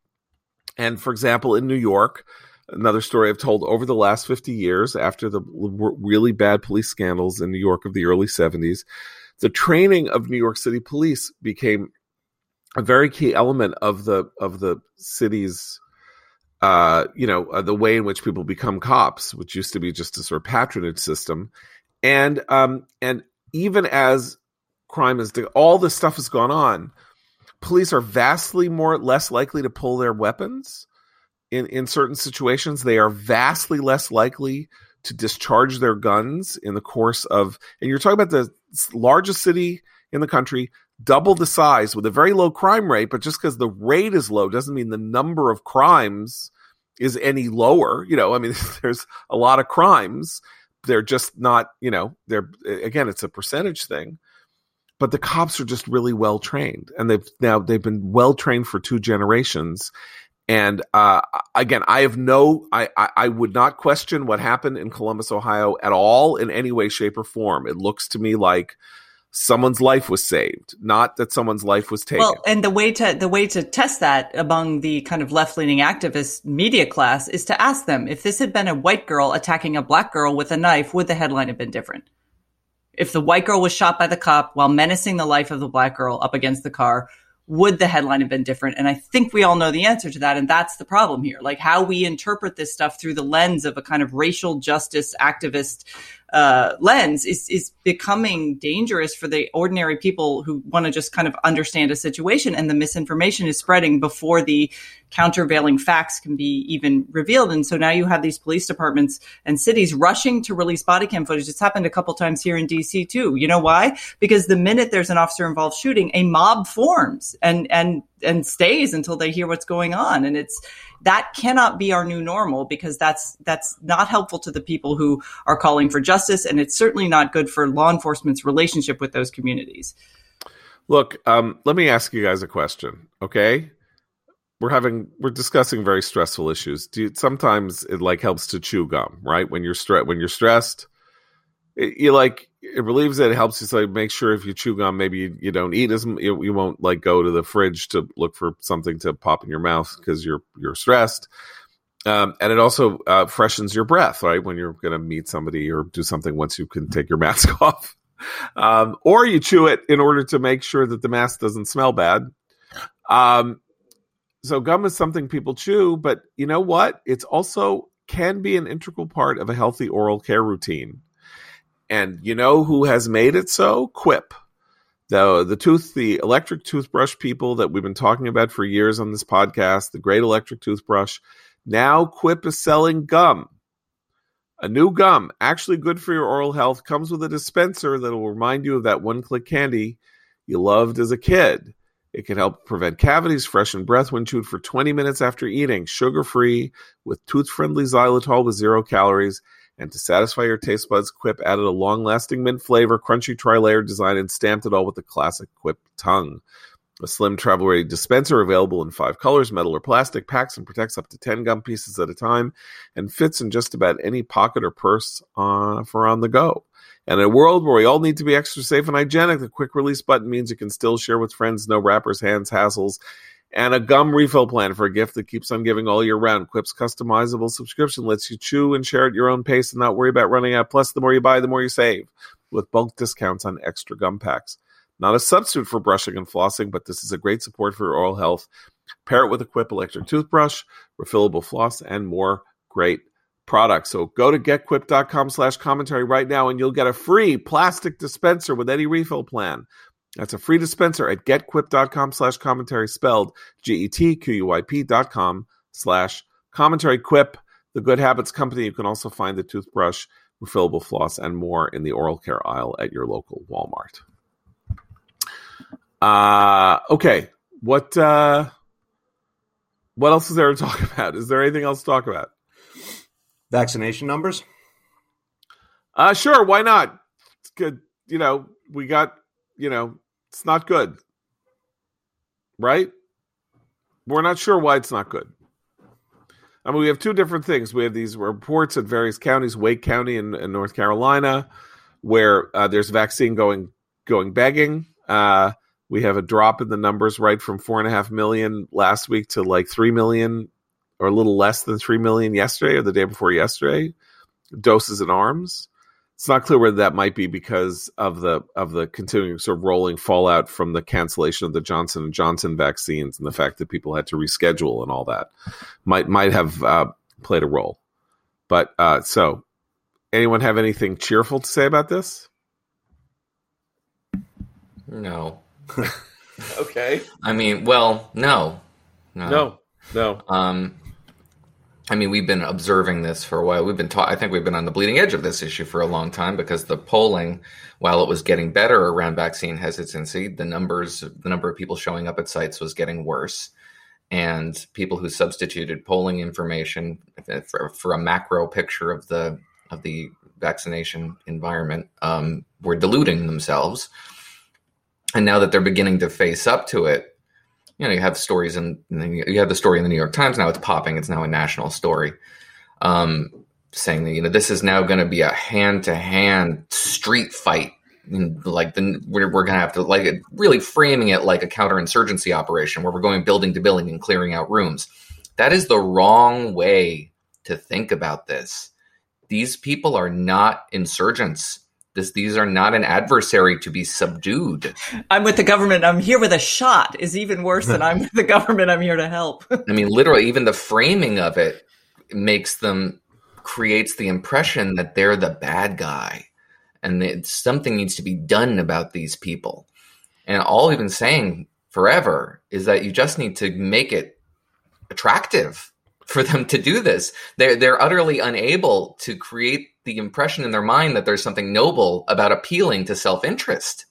And for example, in New York, another story I've told over the last 50 years after the really bad police scandals in New York of the early 70s, the training of New York City police became a very key element of the of the city's uh, you know, uh, the way in which people become cops, which used to be just a sort of patronage system, and um, and even as crime is all this stuff has gone on, police are vastly more less likely to pull their weapons in in certain situations. They are vastly less likely to discharge their guns in the course of. And you're talking about the largest city in the country, double the size with a very low crime rate, but just because the rate is low doesn't mean the number of crimes is any lower. You know, I mean, *laughs* there's a lot of crimes. They're just not, you know, they're again, it's a percentage thing. But the cops are just really well trained, and they've now they've been well trained for two generations. And uh, again, I have no, I, I, I would not question what happened in Columbus, Ohio, at all in any way, shape, or form. It looks to me like someone's life was saved, not that someone's life was taken. Well, and the way to the way to test that among the kind of left leaning activist media class is to ask them if this had been a white girl attacking a black girl with a knife, would the headline have been different? If the white girl was shot by the cop while menacing the life of the black girl up against the car, would the headline have been different? And I think we all know the answer to that. And that's the problem here. Like how we interpret this stuff through the lens of a kind of racial justice activist uh, lens is is becoming dangerous for the ordinary people who want to just kind of understand a situation, and the misinformation is spreading before the countervailing facts can be even revealed. And so now you have these police departments and cities rushing to release body cam footage. It's happened a couple times here in DC too. You know why? Because the minute there's an officer involved shooting, a mob forms and and and stays until they hear what's going on, and it's that cannot be our new normal because that's that's not helpful to the people who are calling for justice. And it's certainly not good for law enforcement's relationship with those communities. Look um, let me ask you guys a question okay? We're having we're discussing very stressful issues. Do you, sometimes it like helps to chew gum right? When you're stressed when you're stressed it, you like it relieves it. It helps you so make sure if you chew gum, maybe you, you don't eat as you, you won't like go to the fridge to look for something to pop in your mouth because you're you're stressed. Um, and it also uh, freshens your breath, right? When you're going to meet somebody or do something once you can take your *laughs* mask off. Um, or you chew it in order to make sure that the mask doesn't smell bad. Um, so gum is something people chew, but you know what? It's also can be an integral part of a healthy oral care routine. And you know who has made it so? Quip. The, the tooth, the electric toothbrush people that we've been talking about for years on this podcast, the great electric toothbrush. Now Quip is selling gum. A new gum, actually good for your oral health, comes with a dispenser that will remind you of that one click candy you loved as a kid. It can help prevent cavities, freshen breath when chewed for 20 minutes after eating, sugar free, with tooth friendly xylitol with zero calories. And to satisfy your taste buds, Quip added a long lasting mint flavor, crunchy tri layer design, and stamped it all with the classic Quip tongue. A slim travel ready dispenser available in five colors, metal or plastic, packs and protects up to 10 gum pieces at a time, and fits in just about any pocket or purse uh, for on the go. And in a world where we all need to be extra safe and hygienic, the quick release button means you can still share with friends, no wrappers, hands, hassles, and a gum refill plan for a gift that keeps on giving all year round. Quip's customizable subscription lets you chew and share at your own pace and not worry about running out. Plus, the more you buy, the more you save with bulk discounts on extra gum packs. Not a substitute for brushing and flossing, but this is a great support for your oral health. Pair it with a Quip electric toothbrush, refillable floss, and more great products. So go to getquip.com slash commentary right now and you'll get a free plastic dispenser with any refill plan. That's a free dispenser at getquip.com slash commentary spelled G-E-T-Q-U-I-P dot com slash commentary quip. The Good Habits Company. You can also find the toothbrush, refillable floss, and more in the oral care aisle at your local Walmart. Uh, okay. What, uh, what else is there to talk *laughs* about? Is there anything else to talk about? Vaccination numbers? Uh, sure. Why not? It's good. You know, we got, you know, it's not good. Right? We're not sure why it's not good. I mean, we have two different things. We have these reports at various counties, Wake County in, in North Carolina, where uh, there's vaccine going going begging. Uh, we have a drop in the numbers, right, from four and a half million last week to like three million, or a little less than three million yesterday, or the day before yesterday. Doses in arms. It's not clear whether that might be because of the of the continuing sort of rolling fallout from the cancellation of the Johnson and Johnson vaccines and the fact that people had to reschedule and all that might might have uh, played a role. But uh, so, anyone have anything cheerful to say about this? No. *laughs* okay. I mean, well, no. No. No. no. Um, I mean, we've been observing this for a while. We've been ta- I think we've been on the bleeding edge of this issue for a long time because the polling, while it was getting better around vaccine hesitancy, the numbers, the number of people showing up at sites was getting worse, and people who substituted polling information for, for a macro picture of the of the vaccination environment um, were deluding themselves. And now that they're beginning to face up to it, you know, you have stories and you have the story in the New York Times. Now it's popping. It's now a national story, um, saying that you know this is now going to be a hand to hand street fight. like the we're, we're going to have to like really framing it like a counterinsurgency operation where we're going building to building and clearing out rooms. That is the wrong way to think about this. These people are not insurgents. This, these are not an adversary to be subdued. I'm with the government. I'm here with a shot is even worse than I'm with the government. I'm here to help. *laughs* I mean, literally, even the framing of it makes them creates the impression that they're the bad guy, and that something needs to be done about these people. And all we've been saying forever is that you just need to make it attractive for them to do this. They're they're utterly unable to create the impression in their mind that there's something noble about appealing to self interest.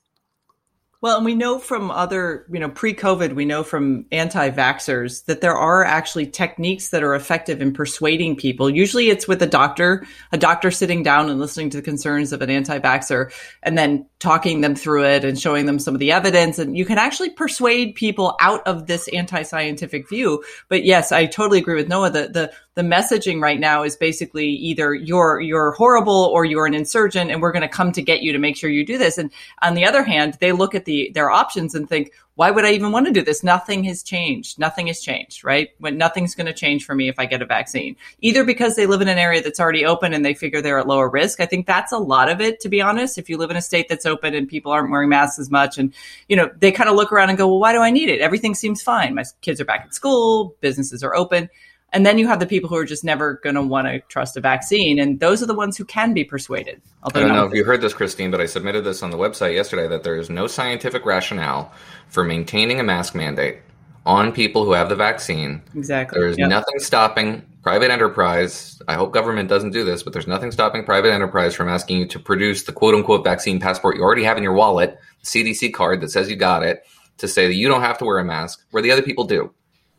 Well, and we know from other, you know, pre COVID, we know from anti vaxxers that there are actually techniques that are effective in persuading people. Usually it's with a doctor, a doctor sitting down and listening to the concerns of an anti vaxxer and then talking them through it and showing them some of the evidence. And you can actually persuade people out of this anti scientific view. But yes, I totally agree with Noah. The, the, the messaging right now is basically either you're you're horrible or you're an insurgent and we're going to come to get you to make sure you do this. And on the other hand they look at the their options and think why would i even want to do this? Nothing has changed. Nothing has changed right? When nothing's going to change for me if i get a vaccine. Either because they live in an area that's already open and they figure they're at lower risk. I think that's a lot of it to be honest. If you live in a state that's open and people aren't wearing masks as much and you know they kind of look around and go well why do i need it? Everything seems fine. My kids are back at school. Businesses are open and then you have the people who are just never going to want to trust a vaccine. And those are the ones who can be persuaded. I don't know if you heard this, Christine, but I submitted this on the website yesterday that there is no scientific rationale for maintaining a mask mandate on people who have the vaccine. Exactly. There is yep. nothing stopping private enterprise. I hope government doesn't do this, but there's nothing stopping private enterprise from asking you to produce the quote unquote vaccine passport you already have in your wallet, the CDC card that says you got it, to say that you don't have to wear a mask where the other people do.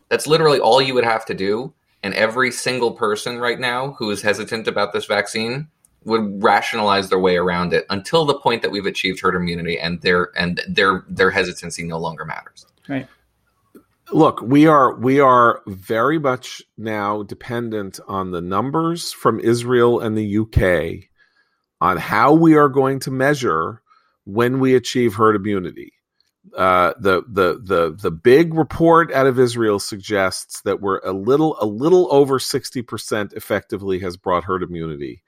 That's literally all you would have to do and every single person right now who is hesitant about this vaccine would rationalize their way around it until the point that we've achieved herd immunity and their and their their hesitancy no longer matters. Right. Look, we are we are very much now dependent on the numbers from Israel and the UK on how we are going to measure when we achieve herd immunity uh, the the the the big report out of Israel suggests that we're a little a little over sixty percent effectively has brought herd immunity.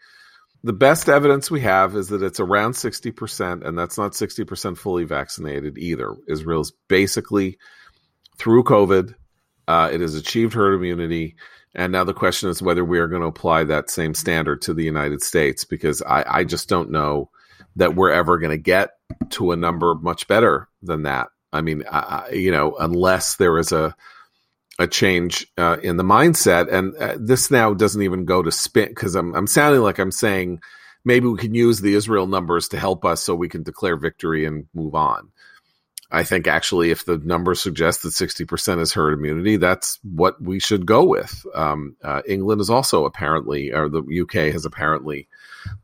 The best evidence we have is that it's around sixty percent, and that's not sixty percent fully vaccinated either. Israel's basically through COVID, uh, it has achieved herd immunity. And now the question is whether we are going to apply that same standard to the United States, because I, I just don't know that we're ever going to get to a number much better than that. I mean, I, you know, unless there is a a change uh, in the mindset, and uh, this now doesn't even go to spin because I'm I'm sounding like I'm saying maybe we can use the Israel numbers to help us so we can declare victory and move on. I think actually, if the numbers suggest that 60% is herd immunity, that's what we should go with. Um, uh, England is also apparently, or the UK has apparently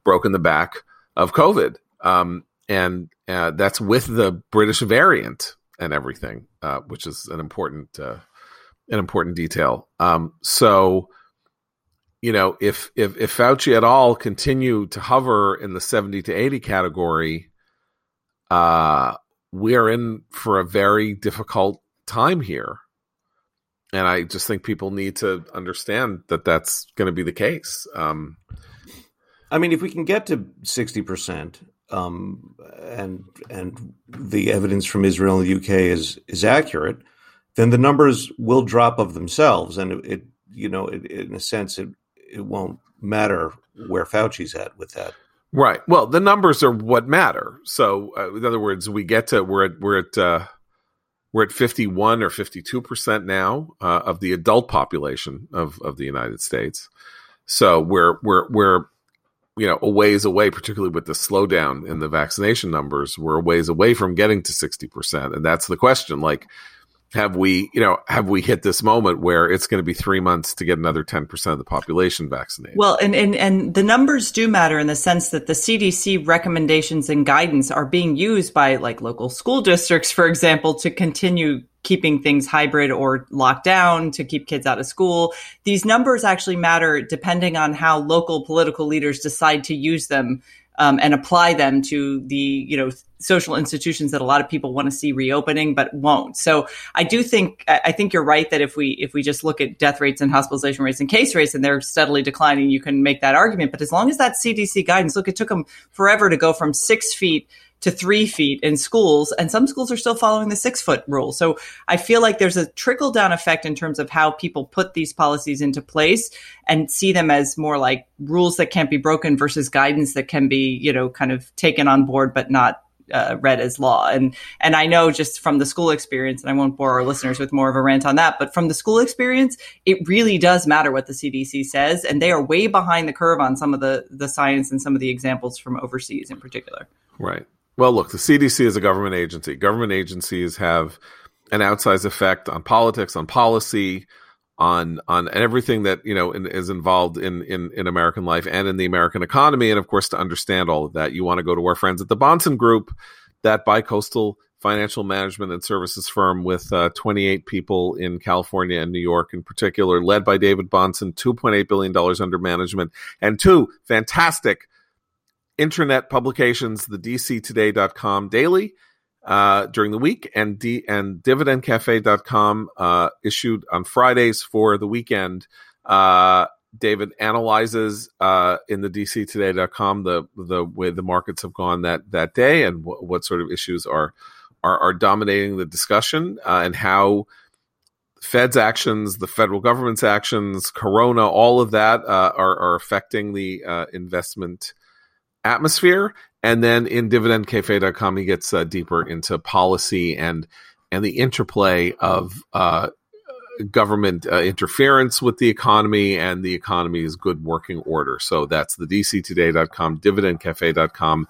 broken the back of COVID. Um, and uh, that's with the British variant and everything, uh, which is an important uh, an important detail. Um, so, you know, if if if Fauci at all continue to hover in the seventy to eighty category, uh, we are in for a very difficult time here, and I just think people need to understand that that's going to be the case. Um, I mean, if we can get to sixty percent, um, and and the evidence from Israel and the UK is is accurate, then the numbers will drop of themselves, and it, it you know it, in a sense it it won't matter where Fauci's at with that. Right. Well, the numbers are what matter. So, uh, in other words, we get to we're at we're at uh, we're at fifty one or fifty two percent now uh, of the adult population of of the United States. So we're we're we're you know a ways away, particularly with the slowdown in the vaccination numbers. We're a ways away from getting to sixty percent, and that's the question. Like, have we, you know, have we hit this moment where it's going to be three months to get another ten percent of the population vaccinated? Well, and, and and the numbers do matter in the sense that the CDC recommendations and guidance are being used by like local school districts, for example, to continue keeping things hybrid or locked down to keep kids out of school. These numbers actually matter depending on how local political leaders decide to use them um, and apply them to the you know social institutions that a lot of people want to see reopening but won't. So I do think I think you're right that if we if we just look at death rates and hospitalization rates and case rates and they're steadily declining, you can make that argument. But as long as that CDC guidance, look, it took them forever to go from six feet to three feet in schools, and some schools are still following the six foot rule. So I feel like there's a trickle down effect in terms of how people put these policies into place and see them as more like rules that can't be broken versus guidance that can be, you know, kind of taken on board but not uh, read as law. And and I know just from the school experience, and I won't bore our listeners with more of a rant on that, but from the school experience, it really does matter what the CDC says, and they are way behind the curve on some of the the science and some of the examples from overseas in particular. Right. Well, look, the CDC is a government agency. Government agencies have an outsized effect on politics, on policy, on on everything that you know in, is involved in, in in American life and in the American economy. And of course, to understand all of that, you want to go to our friends at the Bahnsen Group, that bicoastal financial management and services firm with uh, 28 people in California and New York in particular, led by David Bahnsen, $2.8 billion under management, and two fantastic internet publications, the dctoday.com daily uh, during the week and D- and dividendcafe.com uh, issued on Fridays for the weekend. Uh, David analyzes uh, in the dctoday.com the the way the markets have gone that that day and w- what sort of issues are are, are dominating the discussion uh, and how Fed's actions, the federal government's actions, Corona, all of that uh, are, are affecting the uh, investment atmosphere. And then in dividendcafe.com, he gets uh, deeper into policy and and the interplay of uh, government uh, interference with the economy and the economy's good working order. So that's the dctoday.com, dividendcafe.com.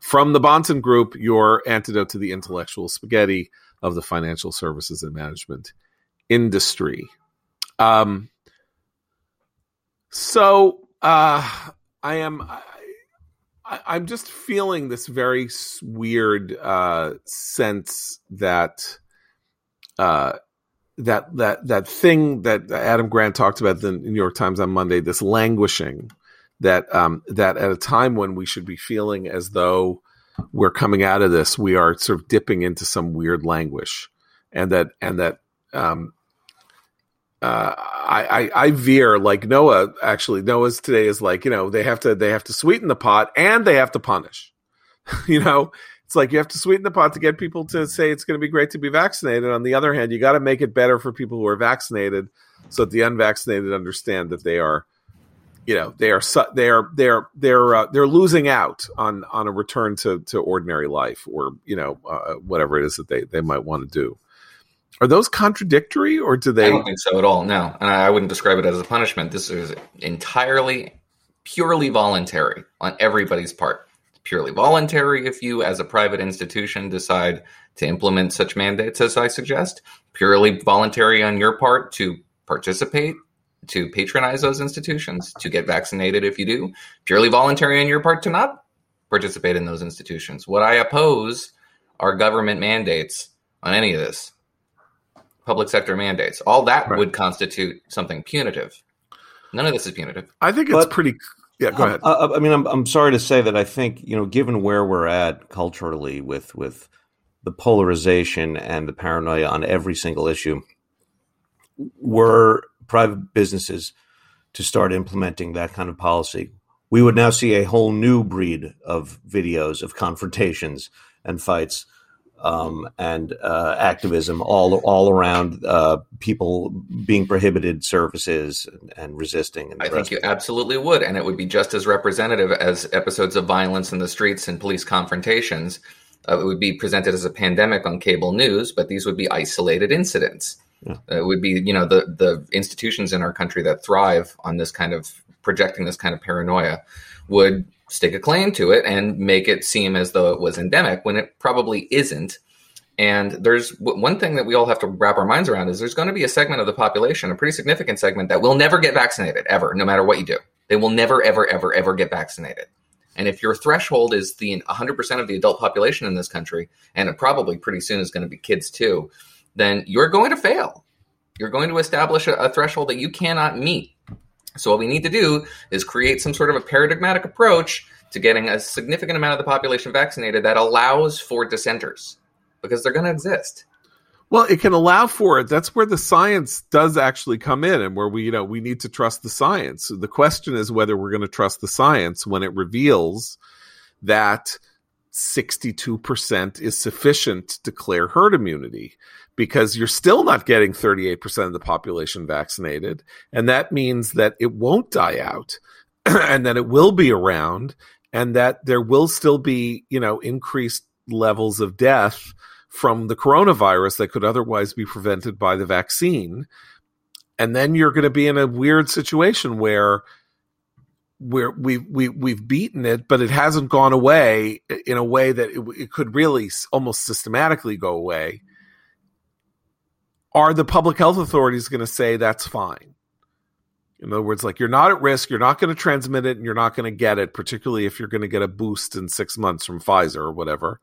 From the Bahnsen Group, your antidote to the intellectual spaghetti of the financial services and management industry. Um, so uh, I am. I, am just feeling this very weird uh, sense that uh, that that that thing that Adam Grant talked about in the New York Times on Monday, this languishing that um, that at a time when we should be feeling as though we're coming out of this, we are sort of dipping into some weird languish, and that and that um, uh, I, I, I veer like Noah. Actually, Noah's today is like you know they have to they have to sweeten the pot and they have to punish. *laughs* you know, it's like you have to sweeten the pot to get people to say it's going to be great to be vaccinated. On the other hand, you got to make it better for people who are vaccinated, so that the unvaccinated understand that they are, you know, they are they are they're they're uh, they're losing out on on a return to to ordinary life or you know uh, whatever it is that they they might want to do. Are those contradictory, or do they? I don't think so at all. No, and I wouldn't describe it as a punishment. This is entirely, purely voluntary on everybody's part. Purely voluntary if you, as a private institution, decide to implement such mandates as I suggest. Purely voluntary on your part to participate, to patronize those institutions, to get vaccinated if you do. Purely voluntary on your part to not participate in those institutions. What I oppose are government mandates on any of this public sector mandates. All that right. would constitute something punitive. None of this is punitive. I think it's but, pretty. Yeah, go ahead. I, I mean, I'm I'm sorry to say that I think you know, given where we're at culturally with with the polarization and the paranoia on every single issue, were private businesses to start implementing that kind of policy, we would now see a whole new breed of videos of confrontations and fights um, and uh, activism all all around uh, people being prohibited services and, and resisting. And I think you absolutely would, and it would be just as representative as episodes of violence in the streets and police confrontations. Uh, it would be presented as a pandemic on cable news, but these would be isolated incidents. Yeah. It would be, you know, the the institutions in our country that thrive on this kind of projecting this kind of paranoia would stake a claim to it and make it seem as though it was endemic when it probably isn't. And there's one thing that we all have to wrap our minds around is there's going to be a segment of the population, a pretty significant segment, that will never get vaccinated ever, no matter what you do. They will never, ever, ever, ever get vaccinated. And if your threshold is the 100% of the adult population in this country, and it probably pretty soon is going to be kids too, then you're going to fail. You're going to establish a, a threshold that you cannot meet. So, what we need to do is create some sort of a paradigmatic approach to getting a significant amount of the population vaccinated that allows for dissenters because they're going to exist. Well, it can allow for it. That's where the science does actually come in and where we, you know, we need to trust the science. The question is whether we're going to trust the science when it reveals that 62% is sufficient to declare herd immunity because you're still not getting 38% of the population vaccinated. And that means that it won't die out *clears throat* and that it will be around and that there will still be, you know, increased levels of death from the coronavirus that could otherwise be prevented by the vaccine. And then you're going to be in a weird situation where we're we we we've beaten it, but it hasn't gone away in a way that it, it could really almost systematically go away. Are the public health authorities going to say that's fine? In other words, like you're not at risk, you're not going to transmit it, and you're not going to get it, particularly if you're going to get a boost in six months from Pfizer or whatever.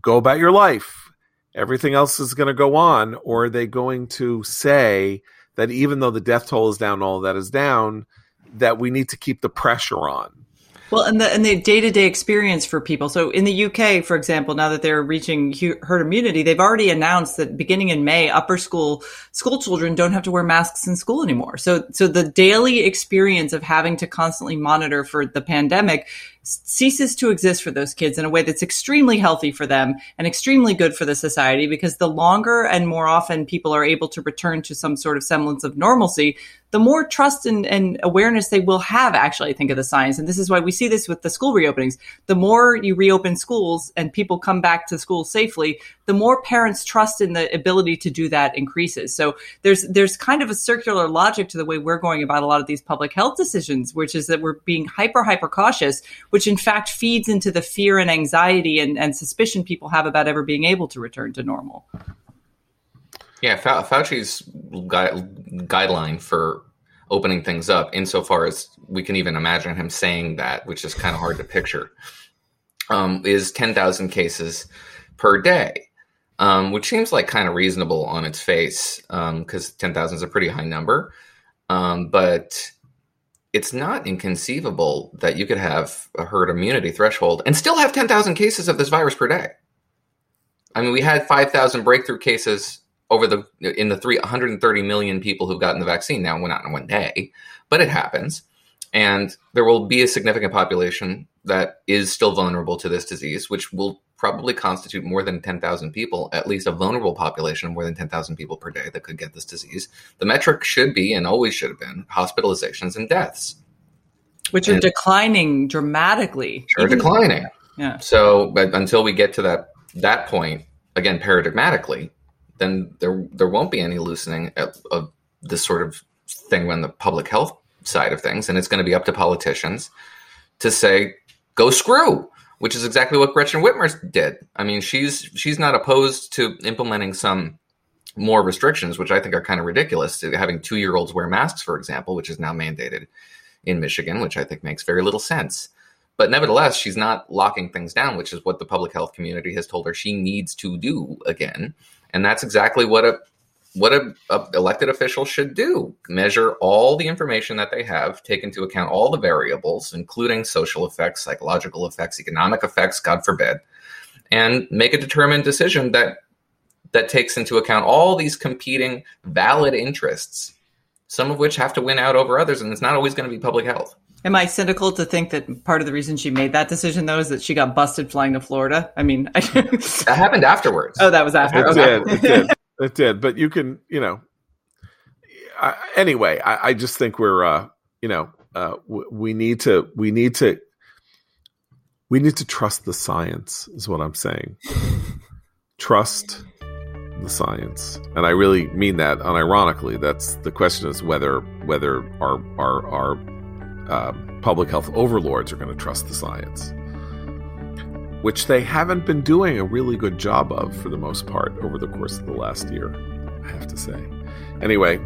Go about your life. Everything else is going to go on. Or are they going to say that even though the death toll is down, all that is down, that we need to keep the pressure on? Well, and the and the day to day experience for people. So in the UK, for example, now that they're reaching herd immunity, they've already announced that beginning in May, upper school school children don't have to wear masks in school anymore. So so the daily experience of having to constantly monitor for the pandemic ceases to exist for those kids in a way that's extremely healthy for them and extremely good for the society because the longer and more often people are able to return to some sort of semblance of normalcy, the more trust and, and, awareness they will have actually, I think, of the science. And this is why we see this with the school reopenings. The more you reopen schools and people come back to school safely, the more parents trust in the ability to do that increases. So there's there's kind of a circular logic to the way we're going about a lot of these public health decisions, which is that we're being hyper, hyper cautious, which in fact feeds into the fear and anxiety and, and suspicion people have about ever being able to return to normal. Yeah, Fauci's guideline for opening things up, insofar as we can even imagine him saying that, which is kind of hard to picture, um, is 10,000 cases per day, um, which seems like kind of reasonable on its face because um, 10,000 is a pretty high number. Um, but it's not inconceivable that you could have a herd immunity threshold and still have 10,000 cases of this virus per day. I mean, we had 5,000 breakthrough cases over the in the 330 million people who've gotten the vaccine now, not in one day, but it happens. And there will be a significant population that is still vulnerable to this disease, which will probably constitute more than 10,000 people, at least a vulnerable population of more than 10,000 people per day that could get this disease. The metric should be, and always should have been, hospitalizations and deaths. Which are and declining dramatically. Are declining. Yeah. So, but until we get to that that point, again, paradigmatically, then there there won't be any loosening of, of this sort of thing on the public health side of things, and it's going to be up to politicians to say, "Go screw," which is exactly what Gretchen Whitmer did. I mean, she's she's not opposed to implementing some more restrictions, which I think are kind of ridiculous. Having two year olds wear masks, for example, which is now mandated in Michigan, which I think makes very little sense. But nevertheless, she's not locking things down, which is what the public health community has told her she needs to do again and that's exactly what a what a, a, elected official should do measure all the information that they have take into account all the variables including social effects psychological effects economic effects god forbid and make a determined decision that that takes into account all these competing valid interests some of which have to win out over others and it's not always going to be public health Am I cynical to think that part of the reason she made that decision, though, is that she got busted flying to Florida? I mean, *laughs* that happened afterwards. Oh, that was after. It okay. did. It did. But you can, you know. I, anyway, I, I, just think we're, uh, you know, uh, w- we need to, we need to, we need to trust the science. Is what I'm saying. trust the science, and I really mean that unironically. That's the question: is whether whether our our our uh, public health overlords are going to trust the science, which they haven't been doing a really good job of for the most part over the course of the last year, I have to say. Anyway,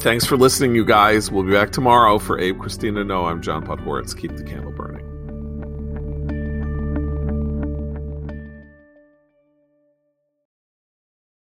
thanks for listening, you guys. We'll be back tomorrow for Abe, Christine, Noah, I'm John Podhoretz. Keep the candle burning.